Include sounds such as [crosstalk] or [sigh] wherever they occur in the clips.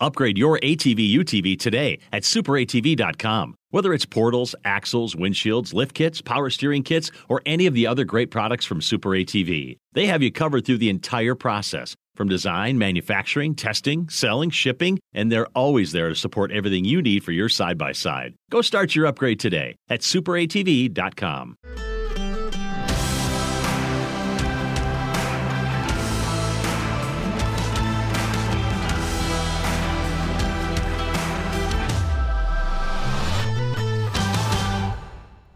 Upgrade your ATV UTV today at superatv.com. Whether it's portals, axles, windshields, lift kits, power steering kits, or any of the other great products from Super ATV, they have you covered through the entire process from design, manufacturing, testing, selling, shipping, and they're always there to support everything you need for your side by side. Go start your upgrade today at superatv.com.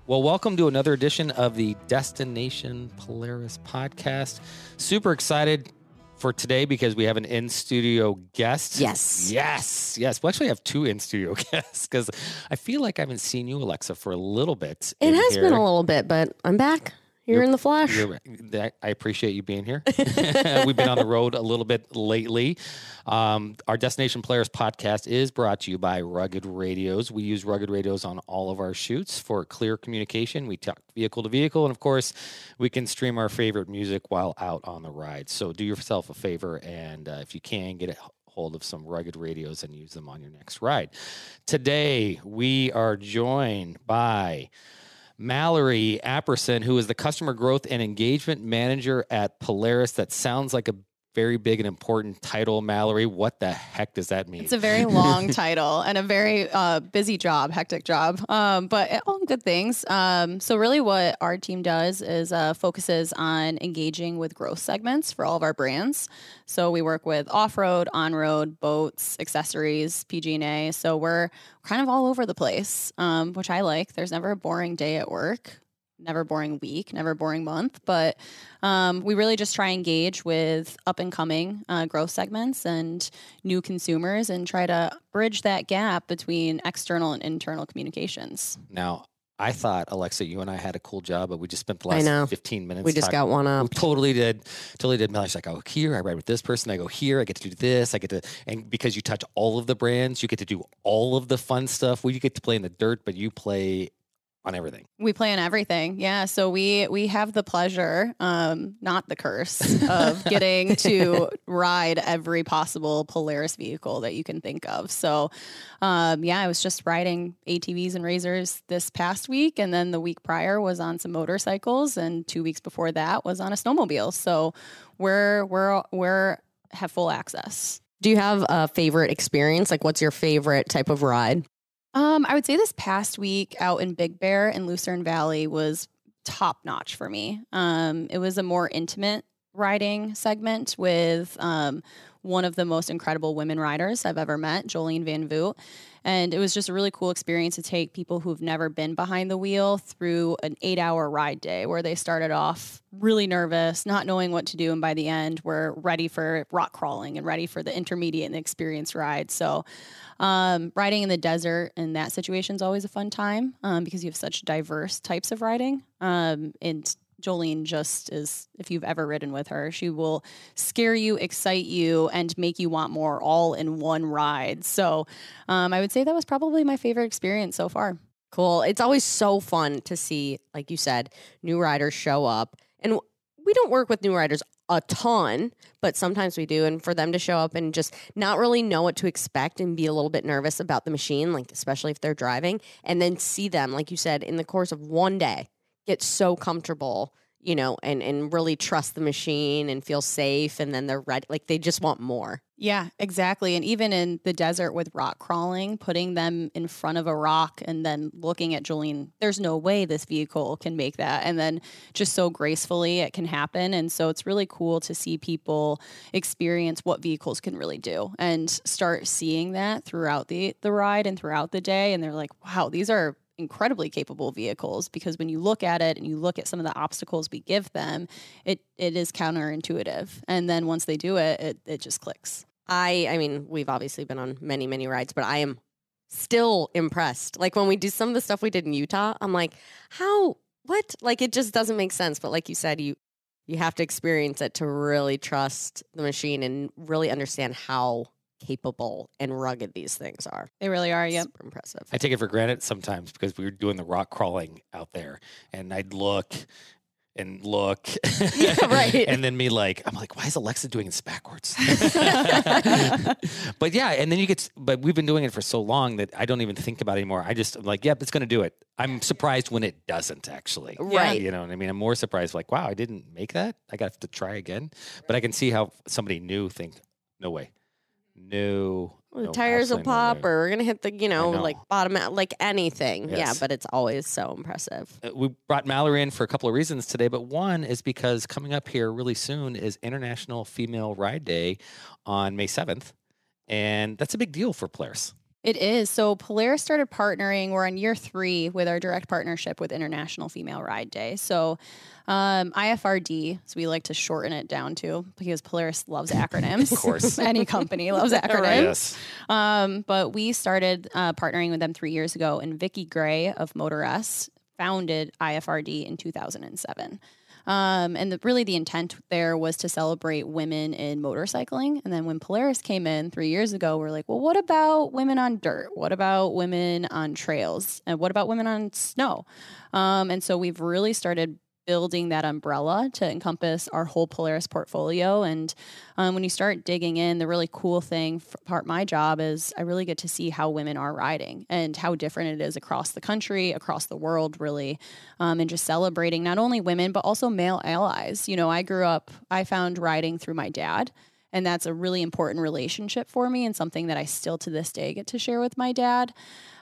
Well, welcome to another edition of the Destination Polaris podcast. Super excited for today because we have an in studio guest. Yes. Yes. Yes. We actually have two in studio [laughs] guests because I feel like I haven't seen you, Alexa, for a little bit. It has here. been a little bit, but I'm back You're- in the flesh. I appreciate you being here. [laughs] We've been on the road a little bit lately. Um, our Destination Polaris podcast is brought to you by Rugged Radios. We use Rugged Radios on all of our shoots for clear communication. We talk vehicle to vehicle, and of course, we can stream our favorite music while out on the ride. So do yourself a favor, and uh, if you can, get a hold of some rugged radios and use them on your next ride. Today, we are joined by Mallory Apperson, who is the customer growth and engagement manager at Polaris. That sounds like a very big and important title, Mallory. What the heck does that mean? It's a very [laughs] long title and a very uh, busy job, hectic job, um, but all good things. Um, so, really, what our team does is uh, focuses on engaging with growth segments for all of our brands. So, we work with off road, on road, boats, accessories, PG&A. So, we're kind of all over the place, um, which I like. There's never a boring day at work. Never boring week, never boring month, but um, we really just try and engage with up and coming uh, growth segments and new consumers and try to bridge that gap between external and internal communications. now, I thought, Alexa, you and I had a cool job, but we just spent the last know. 15 minutes. we just talking- got one We up. totally did. Totally did. Mallory's like, I go here, I ride with this person, I go here, I get to do this, I get to, and because you touch all of the brands, you get to do all of the fun stuff. We get to play in the dirt, but you play on everything. We play on everything, yeah. So we we have the pleasure, um, not the curse, of [laughs] getting to ride every possible Polaris vehicle that you can think of. So, um, yeah, I was just riding ATVs and Razors this past week, and then the week prior was on some motorcycles, and two weeks before that was on a snowmobile. So we're we're we're have full access. Do you have a favorite experience? Like, what's your favorite type of ride? Um, I would say this past week out in Big Bear and Lucerne Valley was top notch for me. Um, it was a more intimate riding segment with um, one of the most incredible women riders I've ever met, Jolene Van Vugt. And it was just a really cool experience to take people who've never been behind the wheel through an eight hour ride day where they started off really nervous, not knowing what to do. And by the end, were ready for rock crawling and ready for the intermediate and experienced ride. So, um, riding in the desert in that situation is always a fun time um, because you have such diverse types of riding. Um, and Jolene just is, if you've ever ridden with her, she will scare you, excite you, and make you want more all in one ride. So um, I would say that was probably my favorite experience so far. Cool. It's always so fun to see, like you said, new riders show up. And we don't work with new riders a ton, but sometimes we do. And for them to show up and just not really know what to expect and be a little bit nervous about the machine, like especially if they're driving, and then see them, like you said, in the course of one day, get so comfortable, you know, and, and really trust the machine and feel safe. And then they're ready. Like they just want more. Yeah, exactly. And even in the desert with rock crawling, putting them in front of a rock and then looking at Jolene, there's no way this vehicle can make that. And then just so gracefully it can happen. And so it's really cool to see people experience what vehicles can really do and start seeing that throughout the, the ride and throughout the day. And they're like, wow, these are incredibly capable vehicles because when you look at it and you look at some of the obstacles we give them, it it is counterintuitive. And then once they do it, it, it just clicks. I I mean, we've obviously been on many, many rides, but I am still impressed. Like when we do some of the stuff we did in Utah, I'm like, how what? Like it just doesn't make sense. But like you said, you you have to experience it to really trust the machine and really understand how capable and rugged these things are. They really are. Yep. Super impressive. I take it for granted sometimes because we were doing the rock crawling out there, and I'd look, and look. [laughs] Yeah, right. and then me like, I'm like, why is Alexa doing this backwards? [laughs] [laughs] but yeah, and then you get, but we've been doing it for so long that I don't even think about it anymore. I just, I'm like, yep, it's going to do it. I'm surprised when it doesn't actually. Right. You know what I mean? I'm more surprised, like, wow, I didn't make that. I got to try again. But I can see how somebody new think, no way. No. Well, the no, tires will absolutely no pop, way. or we're gonna hit the, you know, know. like bottom out, like anything. Yeah, but it's always so impressive. Uh, we brought Mallory in for a couple of reasons today, but one is because coming up here really soon is International Female Ride Day on May 7th. And that's a big deal for Polaris. It is. So Polaris started partnering. We're on year three with our direct partnership with International Female Ride Day. So um, IFRD, so we like to shorten it down to because Polaris loves [laughs] acronyms. Of course. [laughs] Any company loves [laughs] acronyms. Right. Yes. Um, but we started uh, partnering with them three years ago, and Vicky Gray of Motoress founded IFRD in 2007. Um, and the, really, the intent there was to celebrate women in motorcycling. And then when Polaris came in three years ago, we're like, well, what about women on dirt? What about women on trails? And what about women on snow? Um, and so we've really started building that umbrella to encompass our whole Polaris portfolio. And um, when you start digging in, the really cool thing part my job is I really get to see how women are riding and how different it is across the country, across the world, really, um, and just celebrating not only women but also male allies. You know, I grew up, I found riding through my dad. And that's a really important relationship for me and something that I still to this day get to share with my dad.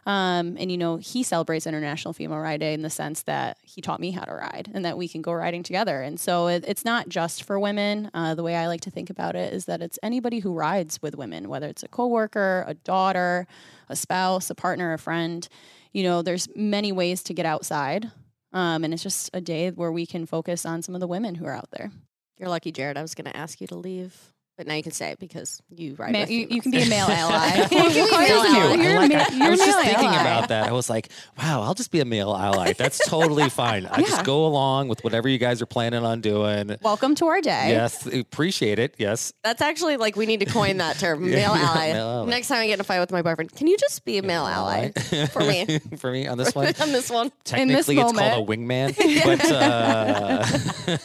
Um, and, you know, he celebrates International Female Ride Day in the sense that he taught me how to ride and that we can go riding together. And so it, it's not just for women. Uh, the way I like to think about it is that it's anybody who rides with women, whether it's a coworker, a daughter, a spouse, a partner, a friend. You know, there's many ways to get outside. Um, and it's just a day where we can focus on some of the women who are out there. You're lucky, Jared. I was gonna ask you to leave, but now you can say it because you ride. Ma- with you, you can be a male [laughs] ally. You can be a male ally. You're like, ma- I, I you're a was just male thinking about that. I was like, wow, I'll just be a male ally. That's totally [laughs] fine. I Yeah. just go along with whatever you guys are planning on doing. Welcome to our day. Yes, appreciate it. Yes. That's actually like we need to coin that term, [laughs] Yeah, male yeah, ally. male ally. Next time I get in a fight with my boyfriend, can you just be a male ally for me? for me on this one. on this one? In this Technically, it's called a wingman, but uh,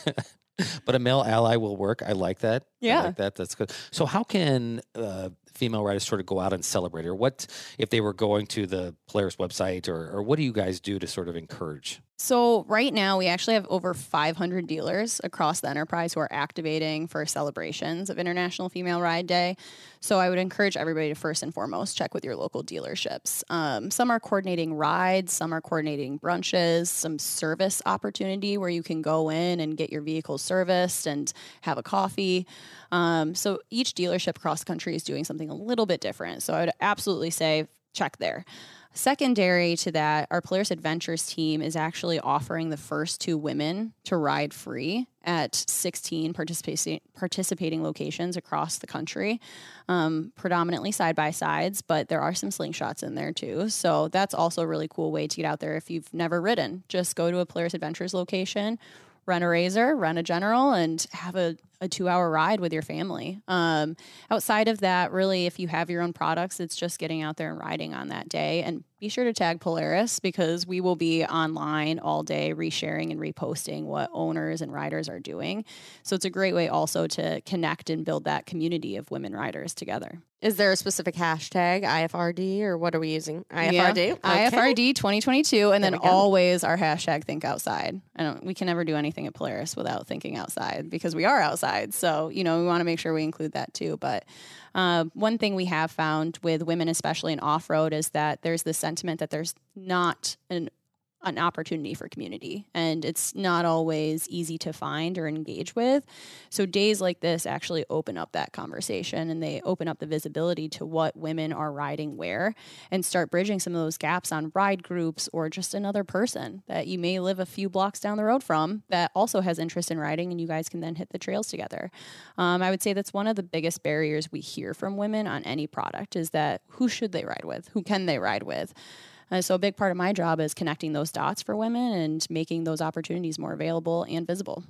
[laughs] but a male ally will work. I like that. I Yeah. like that. That's good. So, how can uh, female writers sort of go out and celebrate, or what if they were going to the Polaris website, or or what do you guys do to sort of encourage? So right now we actually have over 500 dealers across the enterprise who are activating for celebrations of International Female Ride Day. So I would encourage everybody to first and foremost check with your local dealerships. Um, some are coordinating rides, some are coordinating brunches, some service opportunity where you can go in and get your vehicle serviced and have a coffee. Um, so each dealership across the country is doing something a little bit different. So I would absolutely say check there. Secondary to that, our Polaris Adventures team is actually offering the first two women to ride free at 16 participating participating locations across the country, um, predominantly side by sides, but there are some slingshots in there too. So that's also a really cool way to get out there if you've never ridden. Just go to a Polaris Adventures location, run a Razor, run a General, and have a, a two hour ride with your family. Um, outside of that, really, if you have your own products, it's just getting out there and riding on that day. And be sure to tag Polaris because we will be online all day resharing and reposting what owners and riders are doing. So it's a great way also to connect and build that community of women riders together. Is there a specific hashtag IFRD or what are we using? IFRD. Yeah. Okay. IFRD 2022, and There then always our hashtag Think Outside. I don't. We can never do anything at Polaris without thinking outside because we are outside. So you know we want to make sure we include that too. But uh, one thing we have found with women, especially in off road, is that there's this sentiment that there's not an an opportunity for community and it's not always easy to find or engage with. So days like this actually open up that conversation and they open up the visibility to what women are riding where and start bridging some of those gaps on ride groups or just another person that you may live a few blocks down the road from that also has interest in riding and you guys can then hit the trails together. Um, I would say that's one of the biggest barriers we hear from women on any product is that who should they ride with? Who can they ride with? Uh, so a big part of my job is connecting those dots for women and making those opportunities more available and visible.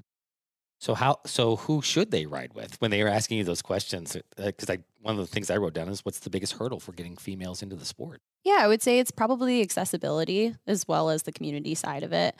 So how? So who should they ride with when they are asking you those questions? Because I one of the things I wrote down is what's the biggest hurdle for getting females into the sport? Yeah, I would say it's probably accessibility as well as the community side of it.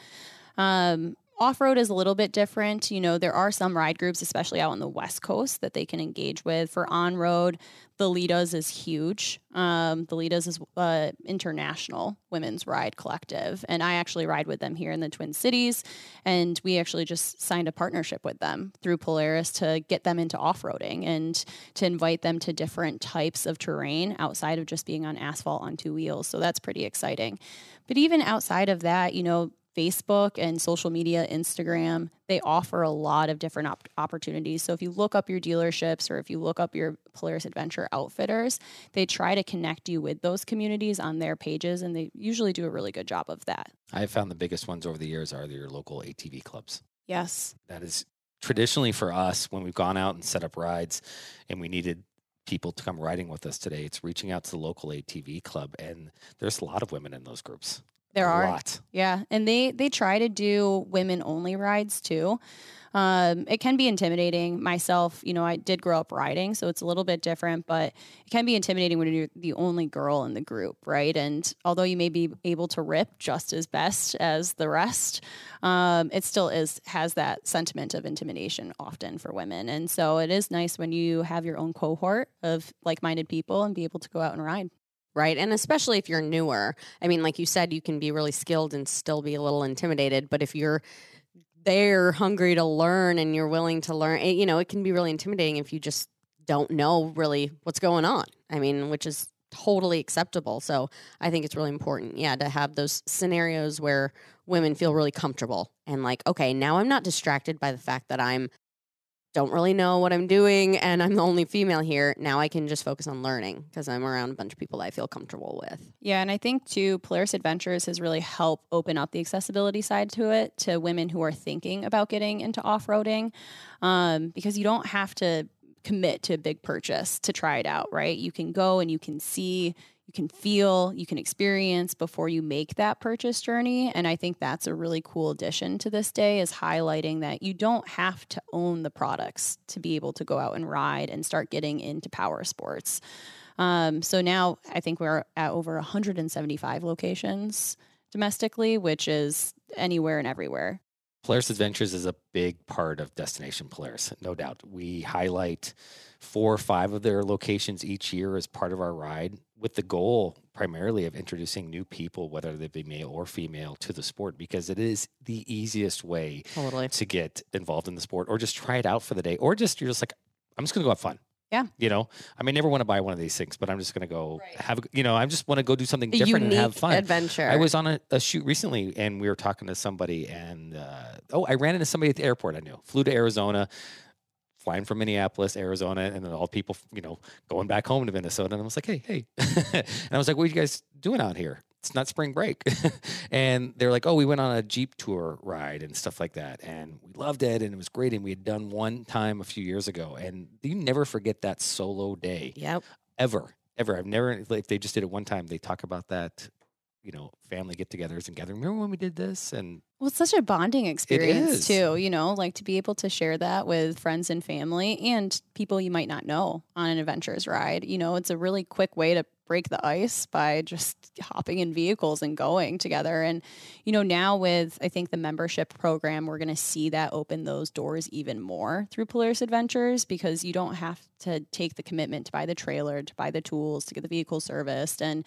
Um, Off road is a little bit different. You know, there are some ride groups, especially out on the West Coast, that they can engage with. For on road, the Litas is huge. Um, the Litas is uh, international women's ride collective, and I actually ride with them here in the Twin Cities. And we actually just signed a partnership with them through Polaris to get them into off roading and to invite them to different types of terrain outside of just being on asphalt on two wheels. So that's pretty exciting. But even outside of that, you know, Facebook and social media, Instagram, they offer a lot of different op- opportunities. So if you look up your dealerships or if you look up your Polaris Adventure outfitters, they try to connect you with those communities on their pages and they usually do a really good job of that. I've found the biggest ones over the years are your local ATV clubs. Yes. That is traditionally for us when we've gone out and set up rides and we needed people to come riding with us today. It's reaching out to the local ATV club, and there's a lot of women in those groups. There a are. lot. Yeah, and they they try to do women only rides too. Um, it can be intimidating. Myself, you know, I did grow up riding, so it's a little bit different, but it can be intimidating when you're the only girl in the group, right? And although you may be able to rip just as best as the rest, um, it still is has that sentiment of intimidation often for women. And so it is nice when you have your own cohort of like minded people and be able to go out and ride. Right? And especially if you're newer. I mean, like you said, you can be really skilled and still be a little intimidated. But if you're there hungry to learn and you're willing to learn, it, you know, it can be really intimidating if you just don't know really what's going on. I mean, which is totally acceptable. So I think it's really important, yeah, to have those scenarios where women feel really comfortable and like, okay, now I'm not distracted by the fact that I'm don't really know what I'm doing and I'm the only female here. Now I can just focus on learning because I'm around a bunch of people that I feel comfortable with. Yeah, and I think too, Polaris Adventures has really helped open up the accessibility side to it to women who are thinking about getting into off roading, um, because you don't have to commit to a big purchase to try it out, right? You can go and you can see, you can feel, you can experience before you make that purchase journey. And I think that's a really cool addition to this day is highlighting that you don't have to own the products to be able to go out and ride and start getting into power sports. Um, so now I think we're at over 175 locations domestically, which is anywhere and everywhere. Polaris Adventures is a big part of Destination Polaris, no doubt. We highlight four or five of their locations each year as part of our ride with the goal primarily of introducing new people, whether they be male or female, to the sport because it is the easiest way Totally. to get involved in the sport or just try it out for the day or just you're just like, I'm just going to go have fun. Yeah. You know, I may never want to buy one of these things, but I'm just going to go Right. have, you know, I just want to go do something different unique and have fun. adventure. I was on a, a shoot recently and we were talking to somebody and uh, oh, I ran into somebody at the airport I knew. Flew to Arizona, flying from Minneapolis, Arizona, and then all people, you know, going back home to Minnesota. And I was like, hey, hey. [laughs] and I was like, what are you guys doing out here? It's not spring break. [laughs] and they're like, oh, we went on a Jeep tour ride and stuff like that. And we loved it and it was great. And we had done one time a few years ago. And you never forget that solo day Yep. ever, ever. I've never, if they just did it one time, they talk about that, you know, family get togethers and gathering. Remember when we did this? And Well, it's such a bonding experience too, you know, like to be able to share that with friends and family and people you might not know on an adventures ride. You know, it's a really quick way to break the ice by just hopping in vehicles and going together. And, you know, now with I think the membership program, we're gonna see that open those doors even more through Polaris Adventures because you don't have to take the commitment to buy the trailer, to buy the tools, to get the vehicle serviced. And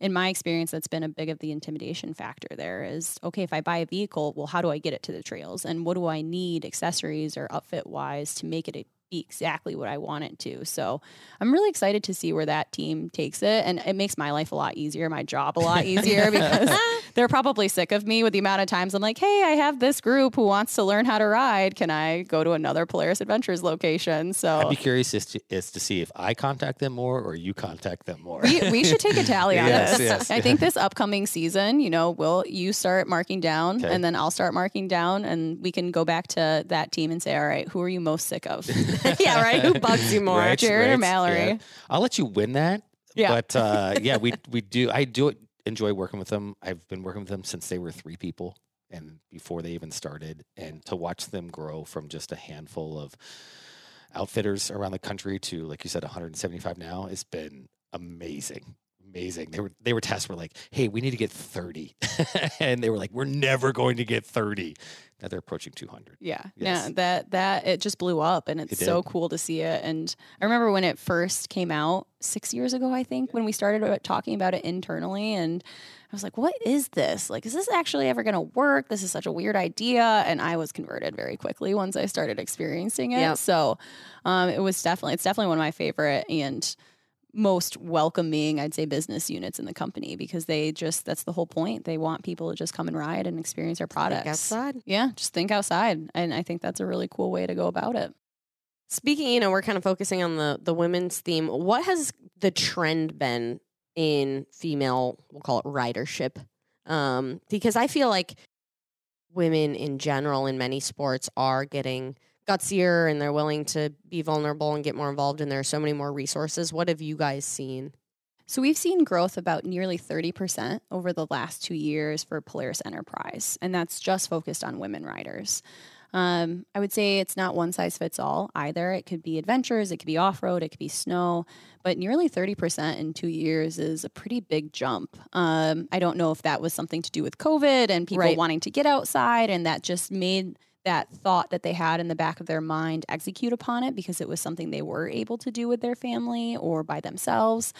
in my experience, that's been a big of the intimidation factor there is okay, if I buy a vehicle, well, how do I get it to the trails? And what do I need accessories or outfit wise to make it a, be exactly what I want it to? So I'm really excited to see where that team takes it. And it makes my life a lot easier, my job a lot easier [laughs] because [laughs] they're probably sick of me with the amount of times I'm like, hey, I have this group who wants to learn how to ride. Can I go to another Polaris Adventures location? So I'd be curious as to, as to see if I contact them more or you contact them more. we, we should take a tally on [laughs] Yes, this. yes. I think this upcoming season, you know, will you start marking down Okay. and then I'll start marking down and we can go back to that team and say, all right, who are you most sick of? [laughs] yeah, right. Who bugs you more? Right, Jared or Mallory? yeah. I'll let you win that. Yeah. But uh, [laughs] yeah, we we do. I do enjoy working with them. I've been working with them since they were three people and before they even started, and to watch them grow from just a handful of outfitters around the country to, like you said, 175 now, has been amazing. Amazing. They were they were tasked with like, hey, we need to get 30. [laughs] and they were like, we're never going to get 30. Now they're approaching 200. Yeah. Yes. Yeah. That that it just blew up and it's It so cool to see it. And I remember when it first came out six years ago, I think, when we started talking about it internally and I was like, what is this? Like, is this actually ever gonna work? This is such a weird idea. And I was converted very quickly once I started experiencing it. Yep. So um, it was definitely it's definitely one of my favorite and most welcoming, I'd say, business units in the company because they just that's the whole point. They want people to just come and ride and experience our products. Think outside. Yeah, just think outside. And I think that's a really cool way to go about it. Speaking, you know, we're kind of focusing on the the women's theme. What has the trend been in female, we'll call it ridership? Um, because I feel like women in general in many sports are getting gutsier and they're willing to be vulnerable and get more involved and there are so many more resources. What have you guys seen? So we've seen growth about nearly 30% over the last two years for Polaris Enterprise, and that's just focused on women riders. Um, I would say it's not one size fits all either. It could be adventures, it could be off road, it could be snow, but nearly 30% in two years is a pretty big jump. Um, I don't know if that was something to do with COVID and people Right. wanting to get outside, and that just made that thought that they had in the back of their mind execute upon it because it was something they were able to do with their family or by themselves.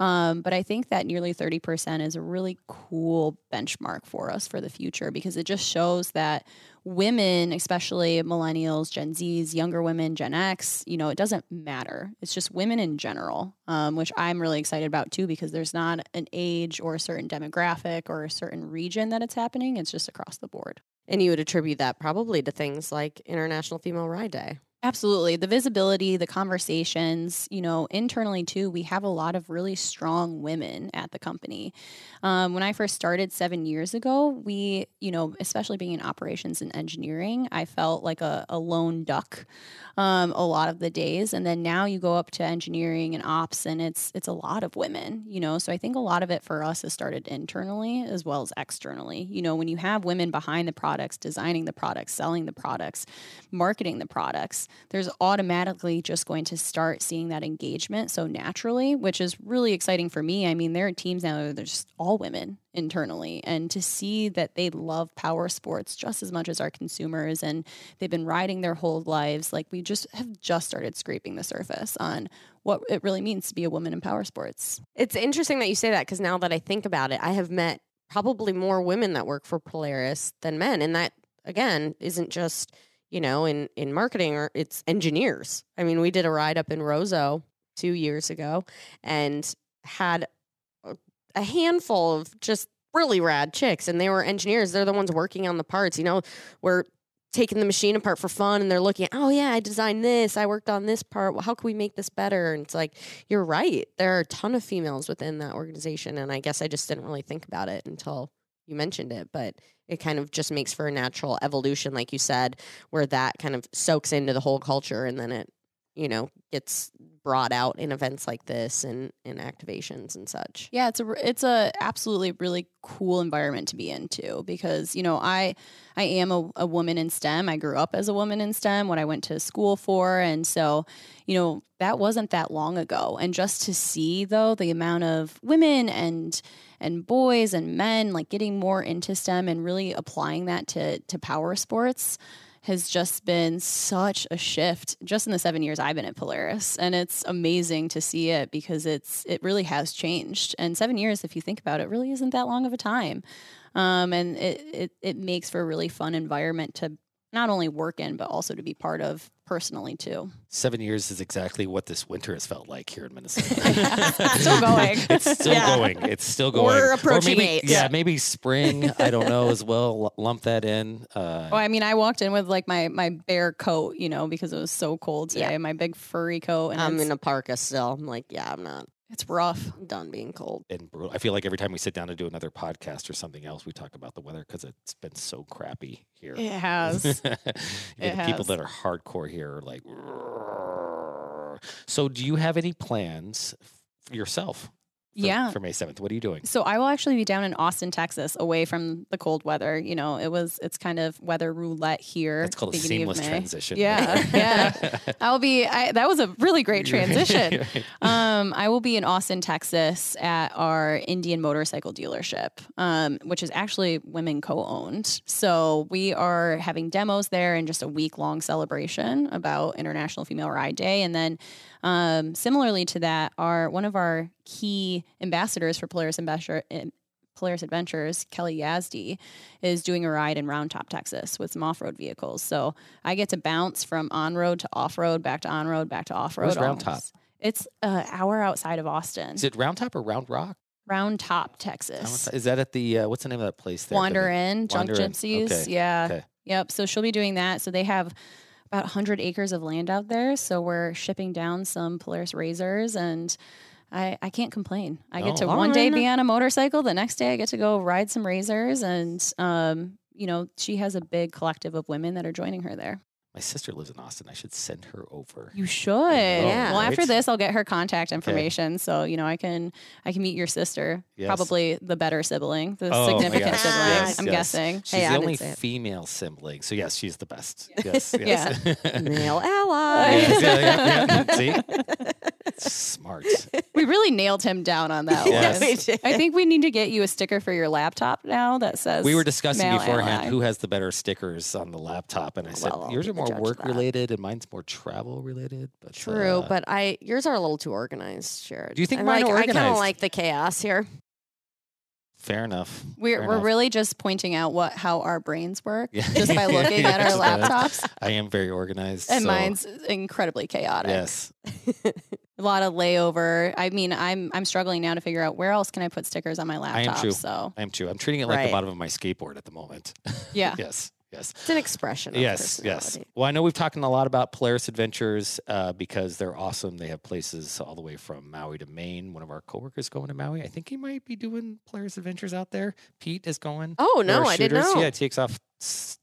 Um, but I think that nearly 30% is a really cool benchmark for us for the future because it just shows that women, especially millennials, Gen Zs, younger women, Gen X, you know, it doesn't matter. It's just women in general, um, which I'm really excited about too because there's not an age or a certain demographic or a certain region that it's happening. It's just across the board. And you would attribute that probably to things like International Female Ride Day. Absolutely. The visibility, the conversations, you know, internally too, we have a lot of really strong women at the company. Um, when I first started seven years ago, we, you know, especially being in operations and engineering, I felt like a, a lone duck um, a lot of the days. And then now you go up to engineering and ops, and it's it's a lot of women, you know. So I think a lot of it for us has started internally as well as externally. You know, when you have women behind the products, designing the products, selling the products, marketing the products, there's automatically just going to start seeing that engagement so naturally, which is really exciting for me. I mean, there are teams now that are just all women internally, and to see that they love power sports just as much as our consumers, and they've been riding their whole lives. Like we just have just started scraping the surface on what it really means to be a woman in power sports. It's interesting that you say that because now that I think about it, I have met probably more women that work for Polaris than men. And that, again, isn't just, you know, in, in marketing or it's engineers. I mean, we did a ride up in Roseau two years ago and had a- handful of just really rad chicks and they were engineers. They're the ones working on the parts, you know, we're taking the machine apart for fun and they're looking oh yeah, I designed this, I worked on this part. Well, how can we make this better? And it's like, you're right. There are a ton of females within that organization. And I guess I just didn't really think about it until you mentioned it. But it kind of just makes for a natural evolution, like you said, where that kind of soaks into the whole culture and then it, you know, gets brought out in events like this and in activations and such. Yeah, it's a it's a absolutely really cool environment to be into because you know I I am a, a woman in STEM. I grew up as a woman in STEM. What I went to school for, and so you know that wasn't that long ago. And just to see though the amount of women and and boys and men like getting more into STEM and really applying that to to power sports has just been such a shift just in the seven years I've been at Polaris. And it's amazing to see it because it's it really has changed. And seven years, if you think about it, really isn't that long of a time. Um, and it, it it makes for a really fun environment to not only work in, but also to be part of personally too. Seven years is exactly what this winter has felt like here in Minnesota. [laughs] Still [laughs] going. it's still Yeah. going. It's still going. We're Or approaching maybe, eight. Yeah, maybe spring. I don't know as well. Lump that in. Uh, Well, I mean, I walked in with like my my bear coat, you know, because it was so cold today. Yeah. My big furry coat, and I'm in a parka still. I'm like, yeah, I'm not it's rough. done being cold. and brutal. I feel like every time we sit down to do another podcast or something else, we talk about the weather because it's been so crappy here. It [laughs] has. It the people that are hardcore here are like. "Rrrr." So, do you have any plans for yourself for, Yeah. for May 7th. What are you doing? So I will actually be down in Austin, Texas, away from the cold weather. You know, it was it's kind of weather roulette here. That's called a seamless transition. Yeah, [laughs] yeah. I'll be. I, that was a really great [laughs] transition. Um, I will be in Austin, Texas, at our Indian motorcycle dealership, um, which is actually women co-owned. So we are having demos there and just a week long celebration about International Female Ride Day, and then. Um, similarly to that, our one of our key ambassadors for Polaris Ambassador, Polaris Adventures, Kelly Yazdi, is doing a ride in Round Top, Texas with some off road vehicles. So I get to bounce from on road to off road, back to on road, back to off road. Round Top? It's an hour outside of Austin. Is it Round Top or Round Rock? Round Top, Texas. Is that at the, uh, what's the name of that place there? Wander Inn, Junk Gypsies. Okay. Yeah. Okay. Yep. So she'll be doing that. So they have about 100 acres of land out there. So we're shipping down some Polaris Razors and I, I can't complain. I get to Oh. one day be on a motorcycle. The next day I get to go ride some Razors. And, um, you know, she has a big collective of women that are joining her there. My sister lives in Austin. I should send her over. You should. Yeah. Well, after this, I'll get her contact information, so you know I can I can meet your sister, Yes. probably the better sibling, the Oh, significant gosh. sibling. Yes, I'm yes. guessing. She's Hey, I the didn't only say it. female sibling. So, yes, she's the best. [laughs] Yes. yes. [laughs] Male ally. Yes, yeah, yeah, yeah. [laughs] See? Smart. We really nailed him down on that Yes. one. we. I think we need to get you a sticker for your laptop now that says. We were discussing male beforehand ally. who has the better stickers on the laptop, and I said Well, I'll yours are the more judge work that. related, and mine's more travel related. But True, uh, but I yours are a little too organized, Jared. Do you think I mine like, are I kind of like the chaos here. fair enough. We're Fair we're enough. really just pointing out what how our brains work Yeah. just by [laughs] looking at our Just by- laptops. I am very organized, And so- mine's incredibly chaotic. yes. [laughs] A lot of layover. I mean, I'm I'm struggling now to figure out where else can I put stickers on my laptop. I am laptop. too. So I'm too. I'm treating it like Right. the bottom of my skateboard at the moment. [laughs] yeah. yes. Yes. It's an expression. Of Yes, yes. Well, I know we've talked a lot about Polaris Adventures uh, because they're awesome. They have places all the way from Maui to Maine. One of our coworkers going to Maui. I think he might be doing Polaris Adventures out there. Pete is going. Oh no, I didn't know. Yeah, he takes off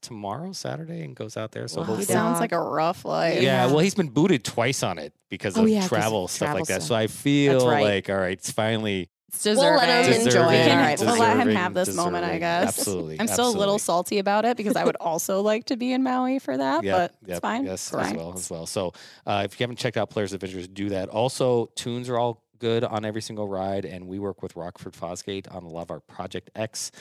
tomorrow, Saturday, and goes out there. So Wow. He sounds like a rough life. yeah. Yeah. Well, he's been booted twice on it because Oh, of yeah, 'cause of travel stuff travel like that. stuff. So I feel right. like all right, it's finally It's We'll let him deserving. enjoy it. All right, we'll let him have this moment, I guess. Absolutely. I'm still a little salty about it because I would also like to be in Maui for that, Yep, but yep, it's fine. Yes, It's as well, as well. So uh, if you haven't checked out Polaris Adventures, do that. Also, tunes are all good on every single ride, and we work with Rockford Fosgate on a lot of our Project X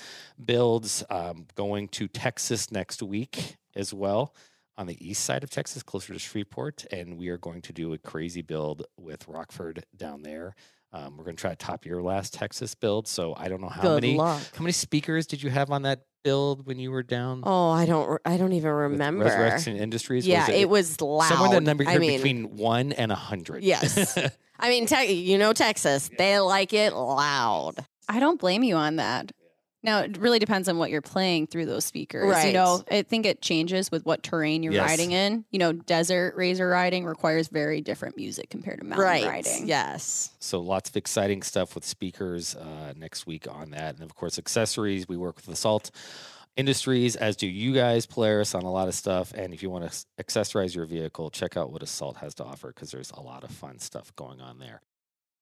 builds. Um, going to Texas next week as well. On the east side of Texas, closer to Shreveport, and we are going to do a crazy build with Rockford down there. Um, we're going to try to top your last Texas build. So I don't know how Good many luck. how many speakers did you have on that build when you were down? Oh, I don't. I don't even remember. Resurrection Industries. yeah, was it, was loud. somewhere in the number I mean, between one and a hundred. Yes. [laughs] I mean, te- you know, Texas, they like it loud. I don't blame you on that. Now, it really depends on what you're playing through those speakers. Right. You know, I think it changes with what terrain you're Yes. riding in. You know, desert razor riding requires very different music compared to mountain right. riding. Yes. so lots of exciting stuff with speakers uh, next week on that, and of course accessories. We work with Assault Industries, as do you guys, Polaris, on a lot of stuff. And if you want to accessorize your vehicle, check out what Assault has to offer because there's a lot of fun stuff going on there.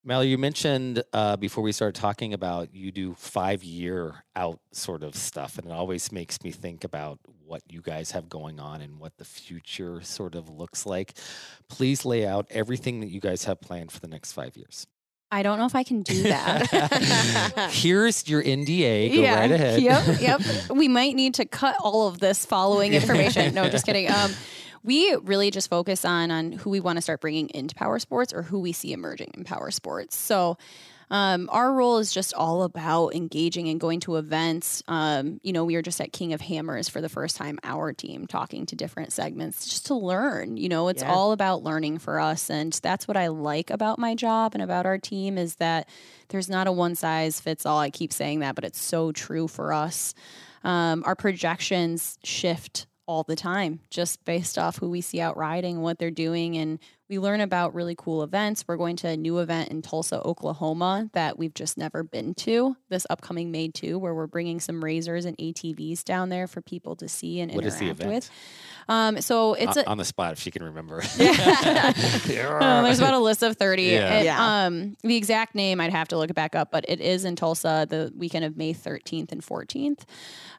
Mallory, you mentioned uh, before we started talking about you do five year out sort of stuff, and it always makes me think about what you guys have going on and what the future sort of looks like. Please lay out everything that you guys have planned for the next five years. I don't know if I can do that. [laughs] Here's your NDA. Go right ahead. Yep, yep. [laughs] we might need to cut all of this following information. No, just kidding. Um, we really just focus on on who we want to start bringing into power sports or who we see emerging in power sports. So. Um, our role is just all about engaging and going to events. Um, you know, we were just at King of Hammers for the first time, our team talking to different segments just to learn. You know, it's Yeah. all about learning for us. And that's what I like about my job and about our team is that there's not a one size fits all. I keep saying that, but it's so true for us. Um, our projections shift all the time just based off who we see out riding, what they're doing, and We learn about really cool events. We're going to a new event in Tulsa, Oklahoma that we've just never been to this upcoming May 2, where we're bringing some razors and ATVs down there for people to see and What is interact the event? with. Um, so it's on, a, on the spot if she can remember. [laughs] Uh, [laughs] there's about a list of 30. Yeah. It, Yeah. Um, the exact name I'd have to look it back up, but it is in Tulsa the weekend of May 13th and 14th.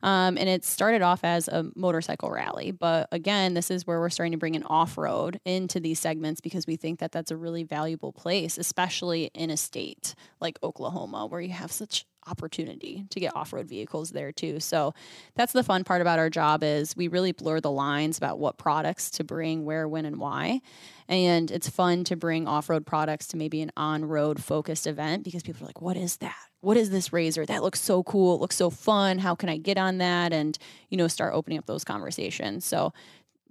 Um, and it started off as a motorcycle rally. But again, this is where we're starting to bring an off road into these segments because we think that that's a really valuable place, especially in a state like Oklahoma where you have such opportunity to get off-road vehicles there too. So that's the fun part about our job is we really blur the lines about what products to bring where when and why. And it's fun to bring off-road products to maybe an on-road focused event because people are like, "What is that? What is this razor? That looks so cool. It looks so fun. How can I get on that?" And you know, start opening up those conversations. So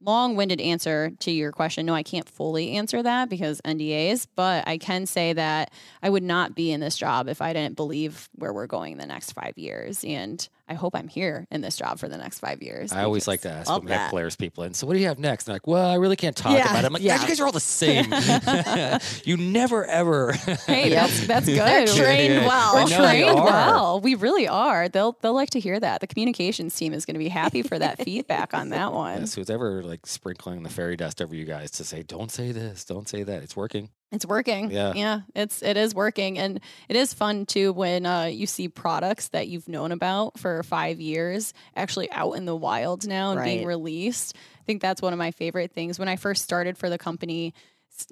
long-winded answer to your question. No i can't fully answer that because ndas but i can say that i would not be in this job if i didn't believe where we're going in the next five years. And i hope i'm here in this job for the next five years I always like to ask Love when we have Polaris people in. So what do you have next? And they're like, well, I really can't talk Yeah, about it. I'm like, yeah. You guys are all the same. [laughs] you never ever. hey that's that's [laughs] good They're trained Yeah, yeah. well. We're I know they trained well. We really are. They'll they'll like to hear that. The communications team is going to be happy for that feedback on that [laughs] one. Yes, who's ever like sprinkling the fairy dust over you guys to say, don't say this, don't say that. It's working. It's working. Yeah. Yeah. It's it is working. And it is fun too when uh, you see products that you've known about for five years actually out in the wild now and being released. I think that's one of my favorite things. When I first started for the company,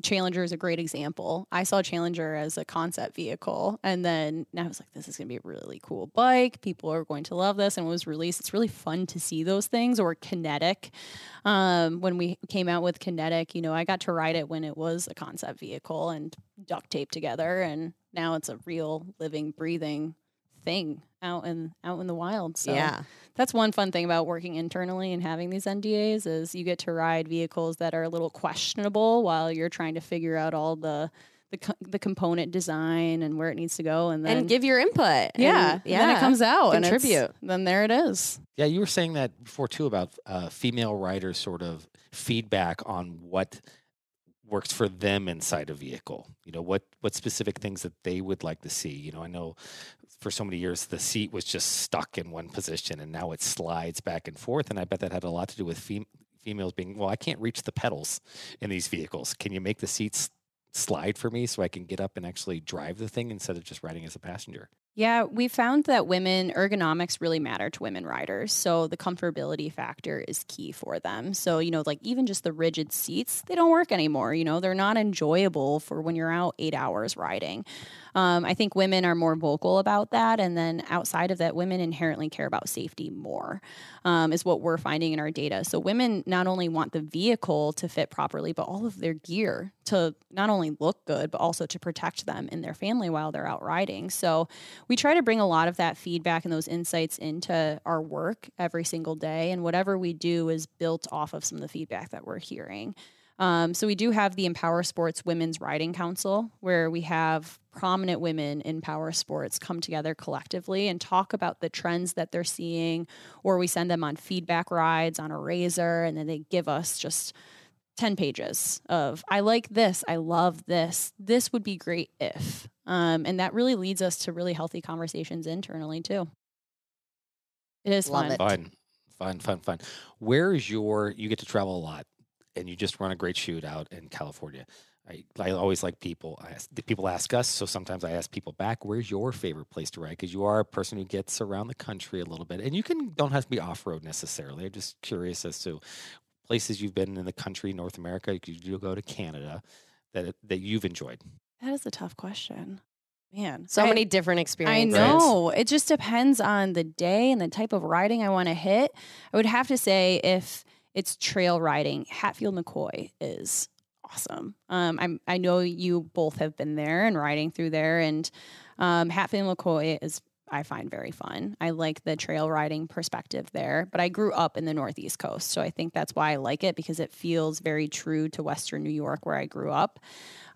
Challenger is a great example. I saw Challenger as a concept vehicle, and then now I was like, this is going to be a really cool bike. People are going to love this. And it was released, it's really fun to see those things. Or Kinetic, um, when we came out with Kinetic, you know, I got to ride it when it was a concept vehicle and duct taped together, and now it's a real living, breathing thing out in out in the wild. So yeah. that's one fun thing about working internally and having these NDAs is you get to ride vehicles that are a little questionable while you're trying to figure out all the the, co- the component design and where it needs to go, and then And give your input. yeah, And, yeah, then it comes out and it's- Contribute. then there it is. Yeah, you were saying that before too about uh, female riders sort of feedback on what works for them inside a vehicle. You know, what what specific things that they would like to see. You know, I know for so many years the seat was just stuck in one position and now it slides back and forth and I bet that had a lot to do with fem- females being, well, I can't reach the pedals in these vehicles. Can you make the seats slide for me so I can get up and actually drive the thing instead of just riding as a passenger? Yeah, we found that women ergonomics really matter to women riders. So the comfortability factor is key for them. So, you know, like even just the rigid seats, they don't work anymore. You know, they're not enjoyable for when you're out eight hours riding. Um, I think women are more vocal about that. And then outside of that, women inherently care about safety more, um, is what we're finding in our data. So women not only want the vehicle to fit properly, but all of their gear to not only look good, but also to protect them and their family while they're out riding. So we try to bring a lot of that feedback and those insights into our work every single day. And whatever we do is built off of some of the feedback that we're hearing. Um, so we do have the Empower Sports Women's Riding Council, where we have prominent women in power sports come together collectively and talk about the trends that they're seeing, or we send them on feedback rides on a razor, and then they give us just 10 pages of I like this, I love this, this would be great if. Um, and that really leads us to really healthy conversations internally too. It is Love fun. it. Fun, fun, fun, fun. Where is your? You get to travel a lot, and you just run a great shoot out in California. I, I always like people. I ask, people ask us, so sometimes I ask people back. Where's your favorite place to ride? Because you are a person who gets around the country a little bit, and you can don't have to be off road necessarily. I'm just curious as to places you've been in the country, North America. You could go to Canada that that you've enjoyed. That is a tough question. Man. So I- many different experiences. I experiences. know. It just depends on the day and the type of riding I want to hit. I would have to say if it's trail riding, Hatfield McCoy is awesome. Um, I'm, I know you both have been there and riding through there, and um, Hatfield McCoy is I find very fun. I like the trail riding perspective there, but I grew up in the Northeast coast, so I think that's why I like it because it feels very true to Western New York where I grew up.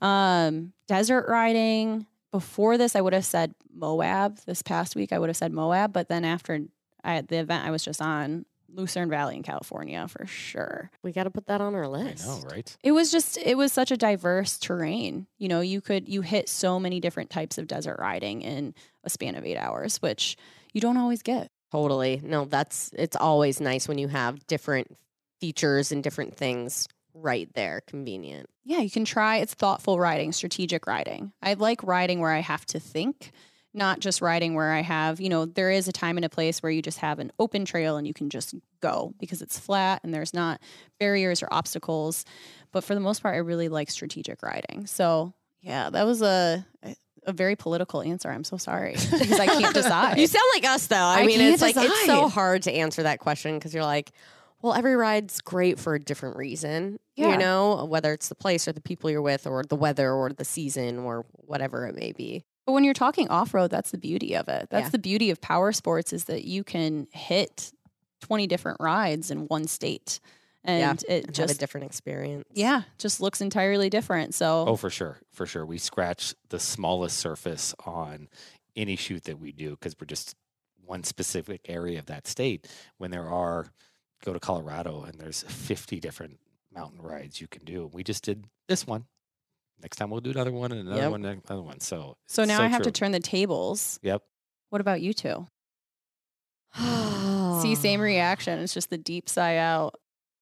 Um, desert riding. Before this, I would have said Moab. This past week, I would have said Moab, but then after I, the event I was just on, Lucerne Valley in California for sure. We got to put that on our list. I list. know, right? It was just it was such a diverse terrain. You know, you could you hit so many different types of desert riding in a span of 8 hours, which you don't always get. Totally. No, that's it's always nice when you have different features and different things right there, convenient. Yeah, you can try it's thoughtful riding, strategic riding. I like riding where I have to think, not just riding where I have, you know, there is a time and a place where you just have an open trail and you can just go because it's flat and there's not barriers or obstacles. But for the most part, I really like strategic riding. So, yeah, that was a a very political answer. I'm so sorry because I can't [laughs] decide. You sound like us though. I, I mean, it's like it's so hard to answer that question because you're like, well, every ride's great for a different reason. Yeah. You know, whether it's the place or the people you're with or the weather or the season or whatever it may be. But when you're talking off road, that's the beauty of it. That's Yeah. the beauty of power sports is that you can hit 20 different rides in one state. And it And have a different experience. yeah, just looks entirely different. So, Oh, for sure, for sure. We scratch the smallest surface on any shoot that we do because we're just one specific area of that state. When there are, go to Colorado and there's 50 different mountain rides you can do. We just did this one. Next time we'll do another one and another Yep. one, and another one. So, so it's now I have to turn the tables. Yep. What about you two? [sighs] See, same reaction. It's just the deep sigh out.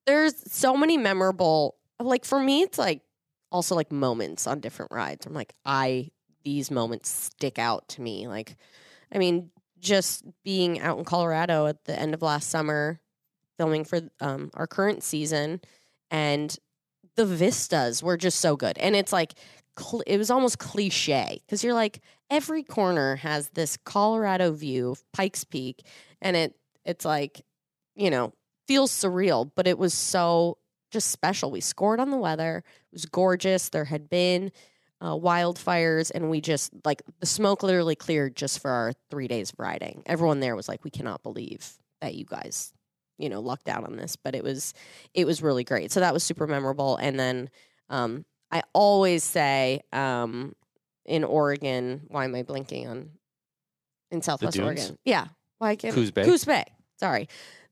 There's so many memorable. Like for me, it's like also like moments on different rides. I'm like, I these moments stick out to me. Like, I mean, just being out in Colorado at the end of last summer, filming for um, our current season, and the vistas were just so good. And it's like, cl- it was almost cliche because you're like, every corner has this Colorado view of Pikes Peak, and it it's like, you know, feels surreal, but it was so just special. We scored on the weather. It was gorgeous. There had been uh, wildfires, and we just like the smoke literally cleared just for our three days of riding. Everyone there was like, "We cannot believe that you guys, you know, lucked out on this." But it was, it was really great. So that was super memorable. And then um, I always say um, in Oregon, why am I blinking on in Southwest? Oregon? Yeah, why can't Coos Bay? Coos Bay. Sorry,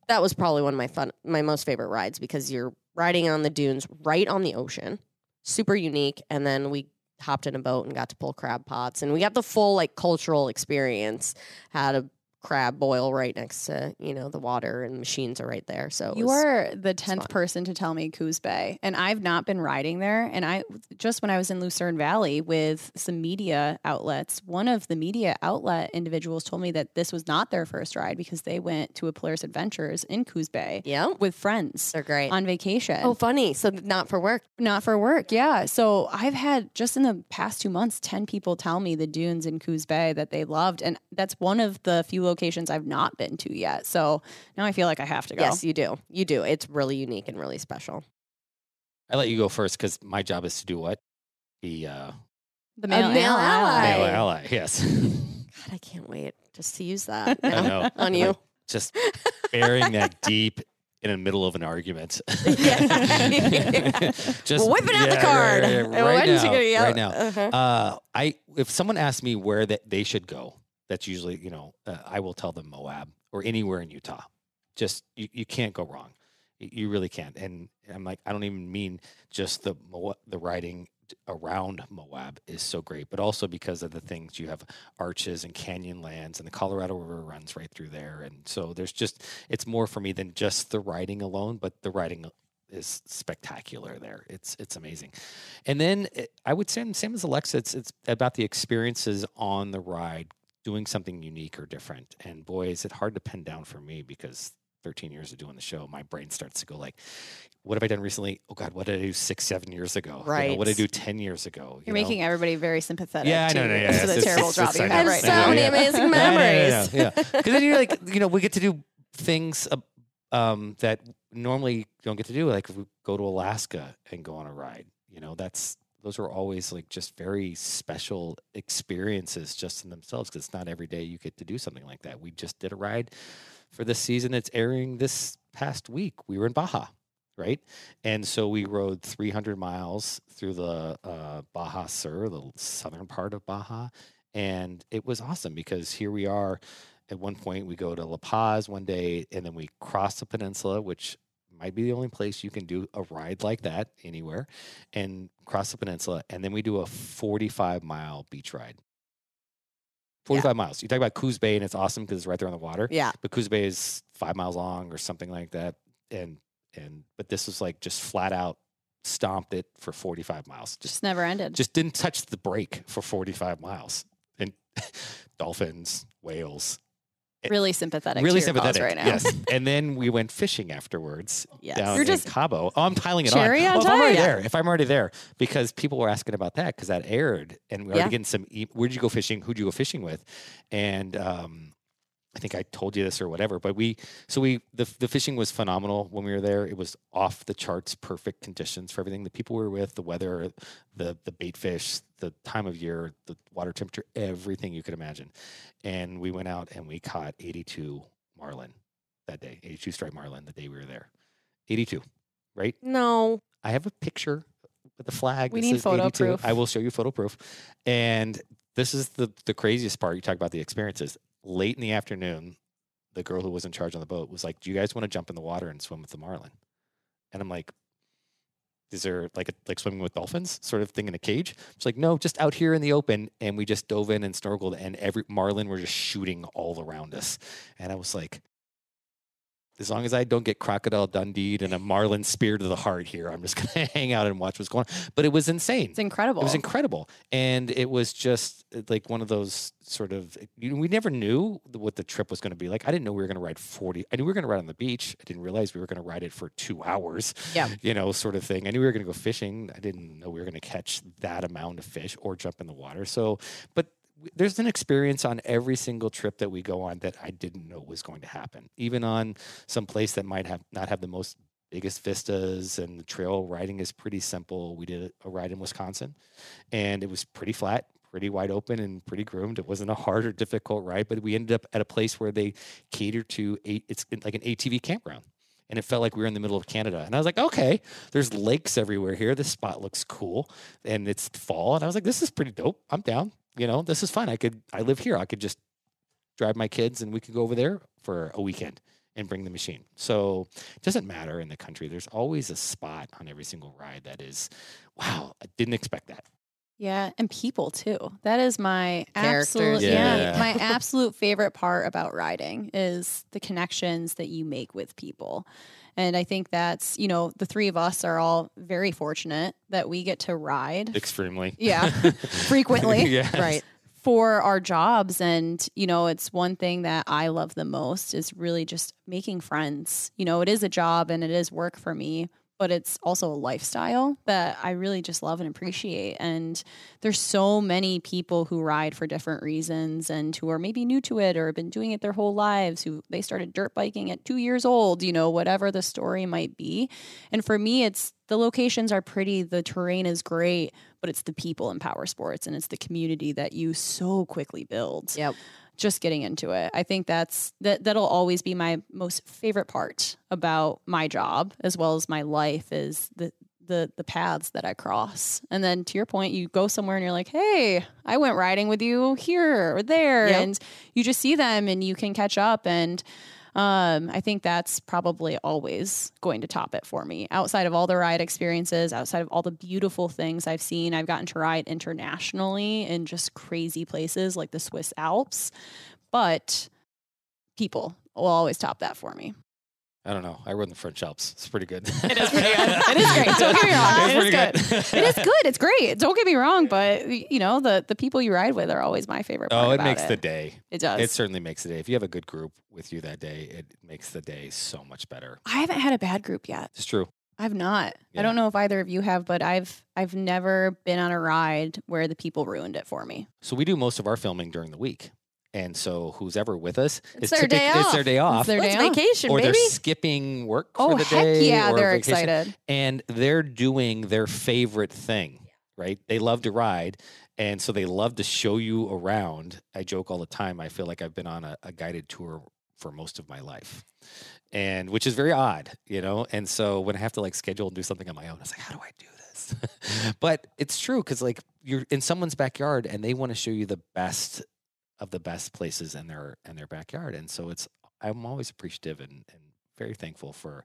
that was probably one of my fun, my most favorite rides because you're riding on the dunes right on the ocean, super unique. And then we hopped in a boat and got to pull crab pots, and we got the full like cultural experience. Had a crab boil right next to you know the water, and machines are right there. So You was- are the tenth fun. person to tell me Coos Bay, and I've not been riding there. And I just when I was in Lucerne Valley with some media outlets, one of the media outlet individuals told me that this was not their first ride because they went to a Polaris Adventures in Coos Bay yeah, with friends they're great. on vacation. Oh, funny. So not for work. Not for work, yeah. So I've had just in the past two months, 10 people tell me the dunes in Coos Bay that they loved. And that's one of the few locations I've not been to yet. So now I feel like I have to go. Yes, you do. You do. It's really unique and really special. I let you go first because my job is to do what? Be uh, The male, male ally. male ally. Yes. [laughs] God, I can't wait just to use that I know. on you. Just burying that [laughs] deep in the middle of an argument. [laughs] Yeah. Just Whipping out the card. right, And right when's now, you gonna yell? right now. Uh-huh. Uh, I if someone asked me where that they should go, that's usually you know uh, I will tell them Moab or anywhere in Utah. Just you, you can't go wrong. You- really can't. And I'm like I don't even mean just the Moab, the riding around Moab is so great, but also because of the things you have arches and Canyonlands, and the Colorado River runs right through there, and so there's just it's more for me than just the riding alone, but the riding is spectacular there. It's it's amazing. And then it, I would say same as Alexa, it's it's about the experiences on the ride, doing something unique or different. And boy, is it hard to pin down for me because 13 years of doing the show, my brain starts to go like, what have I done recently? Oh God, what did I do six, seven years ago? You know, what did I do 10 years ago? You You're know? making everybody very sympathetic. Yeah, I know, to, no, yeah, to the it's- terrible it's- job it's- you have right I now. so many yeah. amazing I know, I know, memories. Yeah, [laughs] because then you're like, you know, we get to do things um, that normally you don't get to do. Like if we go to Alaska and go on a ride, you know, that's those were always like just very special experiences just in themselves because it's not every day you get to do something like that. We just did a ride for this season. It's airing this past week. We were in Baja, right? And so we rode 300 miles through the uh, Baja Sur, the southern part of Baja. And it was awesome because here we are At one point, we go to La Paz one day, and then we cross the peninsula, which might be the only place you can do a ride like that anywhere, and cross the peninsula. And then we do a 45 mile beach ride. 45 miles. You talk about Coos Bay, and it's awesome because it's right there on the water. Yeah. But Coos Bay is five miles long or something like that. And and but this was like just flat out stomped it for 45 miles. Just Just never ended. just didn't touch the brake for 45 miles. And [laughs] dolphins, whales, really sympathetic. really to your cause sympathetic. right now. Yes. [laughs] and then we went fishing afterwards Yes. down You're just Cabo. Oh, I'm piling it cherry on. on Well, if I'm already there, if I'm already there, because people were asking about that because that aired, and we already Yeah. getting some. E- Where'd you go fishing? Who'd you go fishing with? And um, I think I told you this or whatever, but we so we the the fishing was phenomenal when we were there. It was off the charts, perfect conditions for everything. The people we were with, the weather, the the bait fish, the time of year, the water temperature, everything you could imagine. And we went out and we caught 82 marlin that day, 82 striped marlin the day we were there. 82, right? No. I have a picture with the flag. We need photo 82. proof. I will show you photo proof. And this is the the craziest part. You talk about the experiences. Late in the afternoon, the girl who was in charge on the boat was like, "Do you guys want to jump in the water and swim with the marlin?" And I'm like, "Is there like a, like swimming with dolphins sort of thing in a cage?" It's like, "No, just out here in the open." And we just dove in and snorkeled, and every marlin were just shooting all around us. And I was like, as long as I don't get crocodile Dundee and a marlin spear to the heart here, I'm just [laughs] going to hang out and watch what's going on. But it was insane. It's incredible. It was incredible, and it was just uh, like one of those sort of. You know, we never knew what the trip was going to be like. I didn't know we were going to ride forty. I knew we were going to ride on the beach. I didn't realize we were going to ride it for two hours. Yeah. [laughs] you know, sort of thing. I knew we were going to go fishing. I didn't know we were going to catch that amount of fish or jump in the water. So, but there's an experience on every single trip that we go on that I didn't know was going to happen. Even on some place that might have not have the most biggest vistas and the trail riding is pretty simple. We did a ride in Wisconsin and it was pretty flat, pretty wide open and pretty groomed. It wasn't a hard or difficult ride, but we ended up at a place where they cater to a, it's like an ATV campground. And it felt like we were in the middle of Canada. And I was like, okay, there's lakes everywhere here. This spot looks cool. And it's fall. And I was like, this is pretty dope. I'm down. You know, this is fun. I could, I live here. I could just drive my kids and we could go over there for a weekend and bring the machine. So it doesn't matter in the country. There's always a spot on every single ride that is, wow, I didn't expect that. Yeah, and people too. That is my Characters. absolute yeah. Yeah. my [laughs] absolute favorite part about riding is the connections that you make with people. And I think that's, you know, the three of us are all very fortunate that we get to ride Extremely. Yeah. [laughs] frequently [laughs] yeah. Right. for our jobs and you know it's one thing that i love the most is really just making friends you know it is a job and it is work for me but it's also a lifestyle that i really just love and appreciate. And there's so many people who ride for different reasons and who are maybe new to it or have been doing it their whole lives who they started dirt biking at two years old you know whatever the story might be. And for me it's the locations are pretty the terrain is great but it's the people in power sports and it's the community that you so quickly build. Yep. Just getting into it. I think that's that that'll always be my most favorite part about my job as well as my life is the the the paths that i cross. And then to your point you go somewhere and you're like hey i went riding with you here or there Yep. and you just see them and you can catch up. And um, I think that's probably always going to top it for me. Outside of all the ride experiences, outside of all the beautiful things I've seen, I've gotten to ride internationally in just crazy places like the Swiss Alps. But people will always top that for me. I don't know. I rode in the French Alps. It's pretty good. It is pretty [laughs] good. It is great. Don't get me wrong. It It is pretty good. It is [laughs] good. It's great. Don't get me wrong, but you know the the people you ride with are always my favorite. Part Oh, it makes it. the day. It does. It certainly makes the day. If you have a good group with you that day, it makes the day so much better. I haven't had a bad group yet. It's true. I've not. Yeah. I don't know if either of you have, but I've I've never been on a ride where the people ruined it for me. So we do most of our filming during the week. And so who's ever with us, It's their day It's off. their day off. It's their Let's day off. vacation, or baby. they're skipping work Oh for the heck day. yeah, or they're vacation. excited. and they're doing their favorite thing, right? They love to ride. And so they love to show you around. I joke all the time. I feel like I've been on a, a guided tour for most of my life. And which is very odd, you know? And so when I have to like schedule and do something on my own, I was like, how do I do this? [laughs] but it's true because like you're in someone's backyard and they want to show you the best of the best places in their in their backyard. And so it's I'm always appreciative and, and very thankful for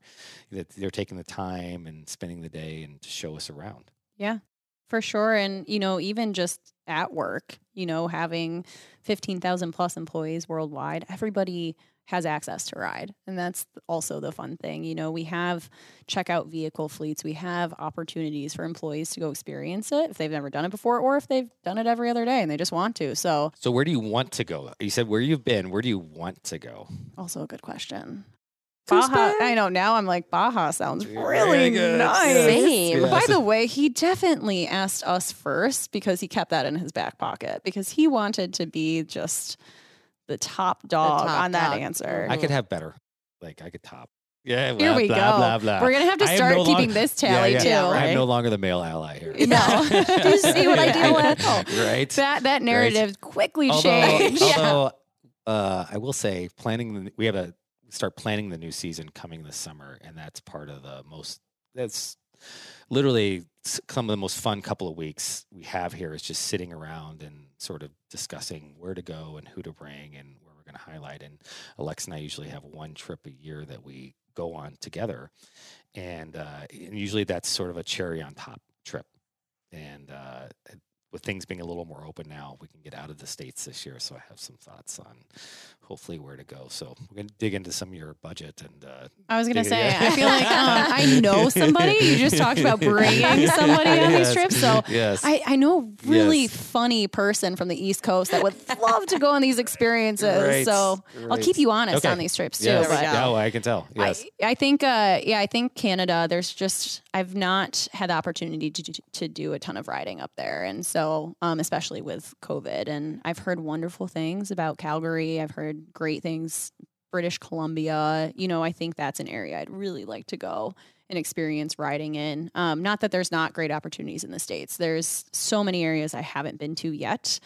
that they're taking the time and spending the day and to show us around. Yeah, for sure. And, you know, even just at work, you know, having 15,000 plus employees worldwide, everybody has access to ride. And that's also the fun thing. You know, we have checkout vehicle fleets, we have opportunities for employees to go experience it if they've never done it before or if they've done it every other day and they just want to. So, So where do you want to go? You said where you've been. Where do you want to go? also a good question. Baja. I know now I'm like Baja sounds really good. nice. Same. By the way, he definitely asked us first because he kept that in his back pocket because he wanted to be just the top dog top on that dog. answer. I could have better. Like I could top. Yeah. Here we blah, go. Blah, blah. We're gonna have to start no keeping longer- this tally yeah, yeah. too. I'm no longer the male ally here. [laughs] No. [laughs] Do you see what I deal with? [laughs] right. That that narrative quickly although, changed. although uh, I will say, planning the, we have a start planning the new season coming this summer, and that's part of the most. That's literally some of the most fun couple of weeks we have here is just sitting around and sort of discussing where to go and who to bring and where we're going to highlight. And Alex and I usually have one trip a year that we go on together, and, uh, and usually that's sort of a cherry on top trip. And uh, with things being a little more open now, we can get out of the states this year. So I have some thoughts on hopefully where to go. So we're gonna dig into some of your budget and uh, I was gonna Yeah, say. I feel like [laughs] um, I know somebody. You just talked about [laughs] bringing somebody on Yes. these trips, so yes, I, I know a really Yes. funny person from the East Coast that would love to go on these experiences. Right, So I'll keep you honest Okay. on these trips too. yes. There we but- No, I can tell. Yes, I, I think, uh, yeah, I think Canada. There's just I've not had the opportunity to to- to do a ton of riding up there, and so um, especially with COVID, and I've heard wonderful things about Calgary. I've heard great things, British Columbia. You know, I think that's an area I'd really like to go and experience riding in. Um, not that there's not great opportunities in the states. There's so many areas I haven't been to yet.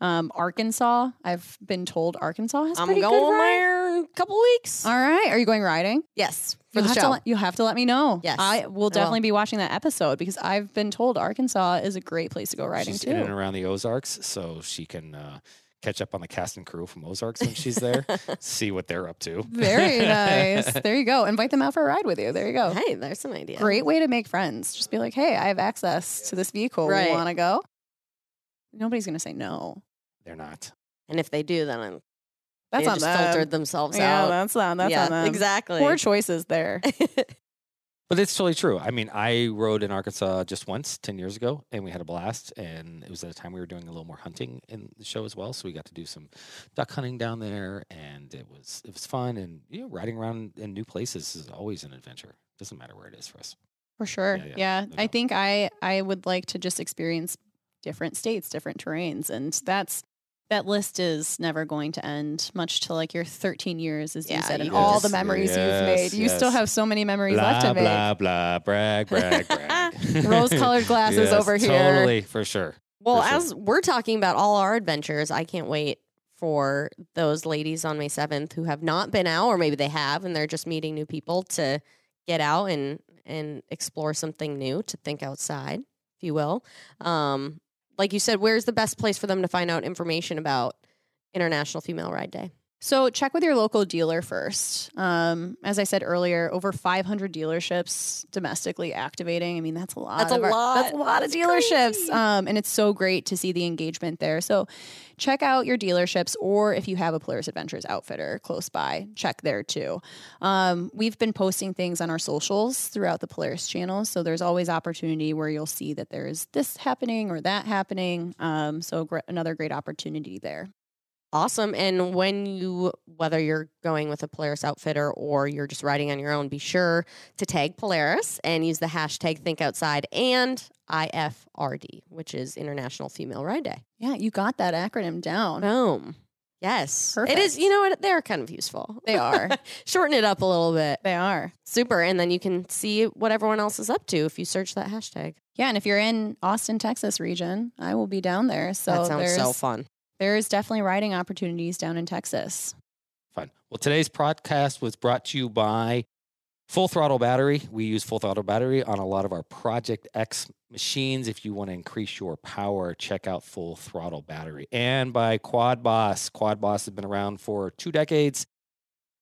Um, Arkansas, I've been told Arkansas has I'm pretty going good ride. there in a couple weeks. All right, are you going riding? yes, for You'll the have, to show. let, you'll have to let me know. Yes, I will I definitely will. be watching that episode because I've been told Arkansas is a great place to go riding she's in and around the Ozarks, so she can uh, catch up on the cast and crew from Ozarks when she's there. [laughs] see what they're up to. Very [laughs] nice. There you go. Invite them out for a ride with you. There you go. Hey, there's an idea. Great way to make friends. Just be like, hey, I have access to this vehicle. Right. You want to go? Nobody's going to say no. They're not. And if they do, then I'm, That's they on just them. filtered themselves yeah, out. that's on. That's yeah, on them. exactly. Poor choices there. [laughs] But it's totally true. I mean, I rode in Arkansas just once 10 years ago and we had a blast. And it was at a time we were doing a little more hunting in the show as well. So we got to do some duck hunting down there and it was it was fun. And you know, riding around in new places is always an adventure. Doesn't matter where it is for us. For sure. Yeah, Yeah, yeah, no I think I I would like to just experience different states, different terrains, and that's that list is never going to end. Much to like your 13 years, as you said, and you all the memories Yes, you've made. You still have so many memories left blah, to make. blah, blah, brag, brag, brag. [laughs] Rose-colored glasses Yes, over here. Totally, for sure. Well, For sure. as we're talking about all our adventures, I can't wait for those ladies on May 7th who have not been out, or maybe they have and they're just meeting new people to get out and, and explore something new, to think outside, if you will. Um, like you said, where's the best place for them to find out information about International Female Ride Day? So check with your local dealer first. Um, as I said earlier, over 500 dealerships domestically activating. I mean, that's a lot. That's a of our- lot. That's a lot of dealerships. Um, and it's so great to see the engagement there. So check out your dealerships, or if you have a Polaris Adventures outfitter close by, check there too. Um, we've been posting things on our socials throughout the Polaris channel, so there's always opportunity where you'll see that there's this happening or that happening. Um, so gr- another great opportunity there. Awesome. And when you, whether you're going with a Polaris outfitter or you're just riding on your own, be sure to tag Polaris and use the hashtag Think Outside and IFRD, which is International Female Ride Day. Yeah, you got that acronym down. Boom. Yes. It is, you know what? They're kind of useful. They are. [laughs] Shorten it up a little bit. They are. Super. And then you can see what everyone else is up to if you search that hashtag. Yeah, and if you're in Austin, Texas region, I will be down there. So that sounds so fun. There's definitely riding opportunities down in Texas. Fun. Well, today's podcast was brought to you by Full throttle battery. We use full throttle battery on a lot of our Project X machines. If you want to increase your power, check out full throttle battery. And by Quad Boss. Quad Boss has been around for two decades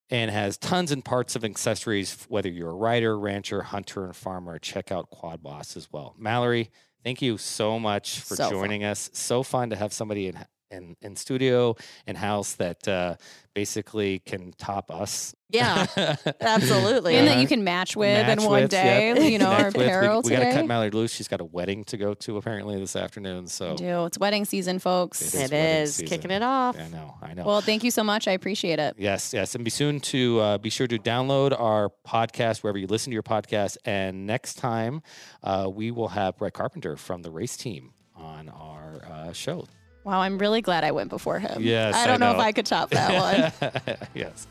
and has tons and parts of accessories. Whether you're a rider, rancher, hunter, and farmer, check out Quad Boss as well. Mallory, thank you so much for So fun. joining us. So fun to have somebody in in, in studio and house that uh, basically can top us. Yeah, [laughs] absolutely. and that Uh-huh. you can match with Match in one with, day, yep. you know, [laughs] our Connect with. apparel We, we got to cut Mallory loose. She's got a wedding to go to apparently this afternoon. So I do. It's wedding season, folks. It is it wedding is season. kicking it off. I know, I know. Well, thank you so much. I appreciate it. Yes, yes. And be soon to uh, be sure to download our podcast wherever you listen to your podcast. And next time, uh, we will have Brett Carpenter from the race team on our uh, show. Wow, I'm really glad I went before him. Yes, I I don't know. if. I could top that one. [laughs] yes.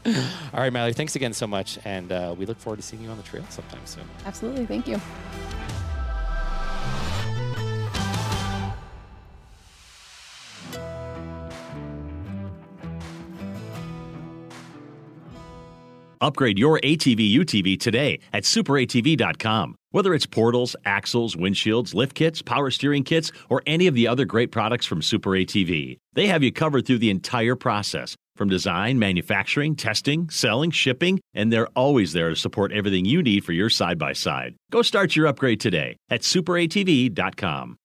All right, Mallory, thanks again so much. And uh, we look forward to seeing you on the trail sometime soon. Absolutely. Thank you. Upgrade your ATV UTV today at superatv.com. Whether it's portals, axles, windshields, lift kits, power steering kits, or any of the other great products from Super ATV, they have you covered through the entire process. From design, manufacturing, testing, selling, shipping, and they're always there to support everything you need for your side by side. Go start your upgrade today at superatv.com.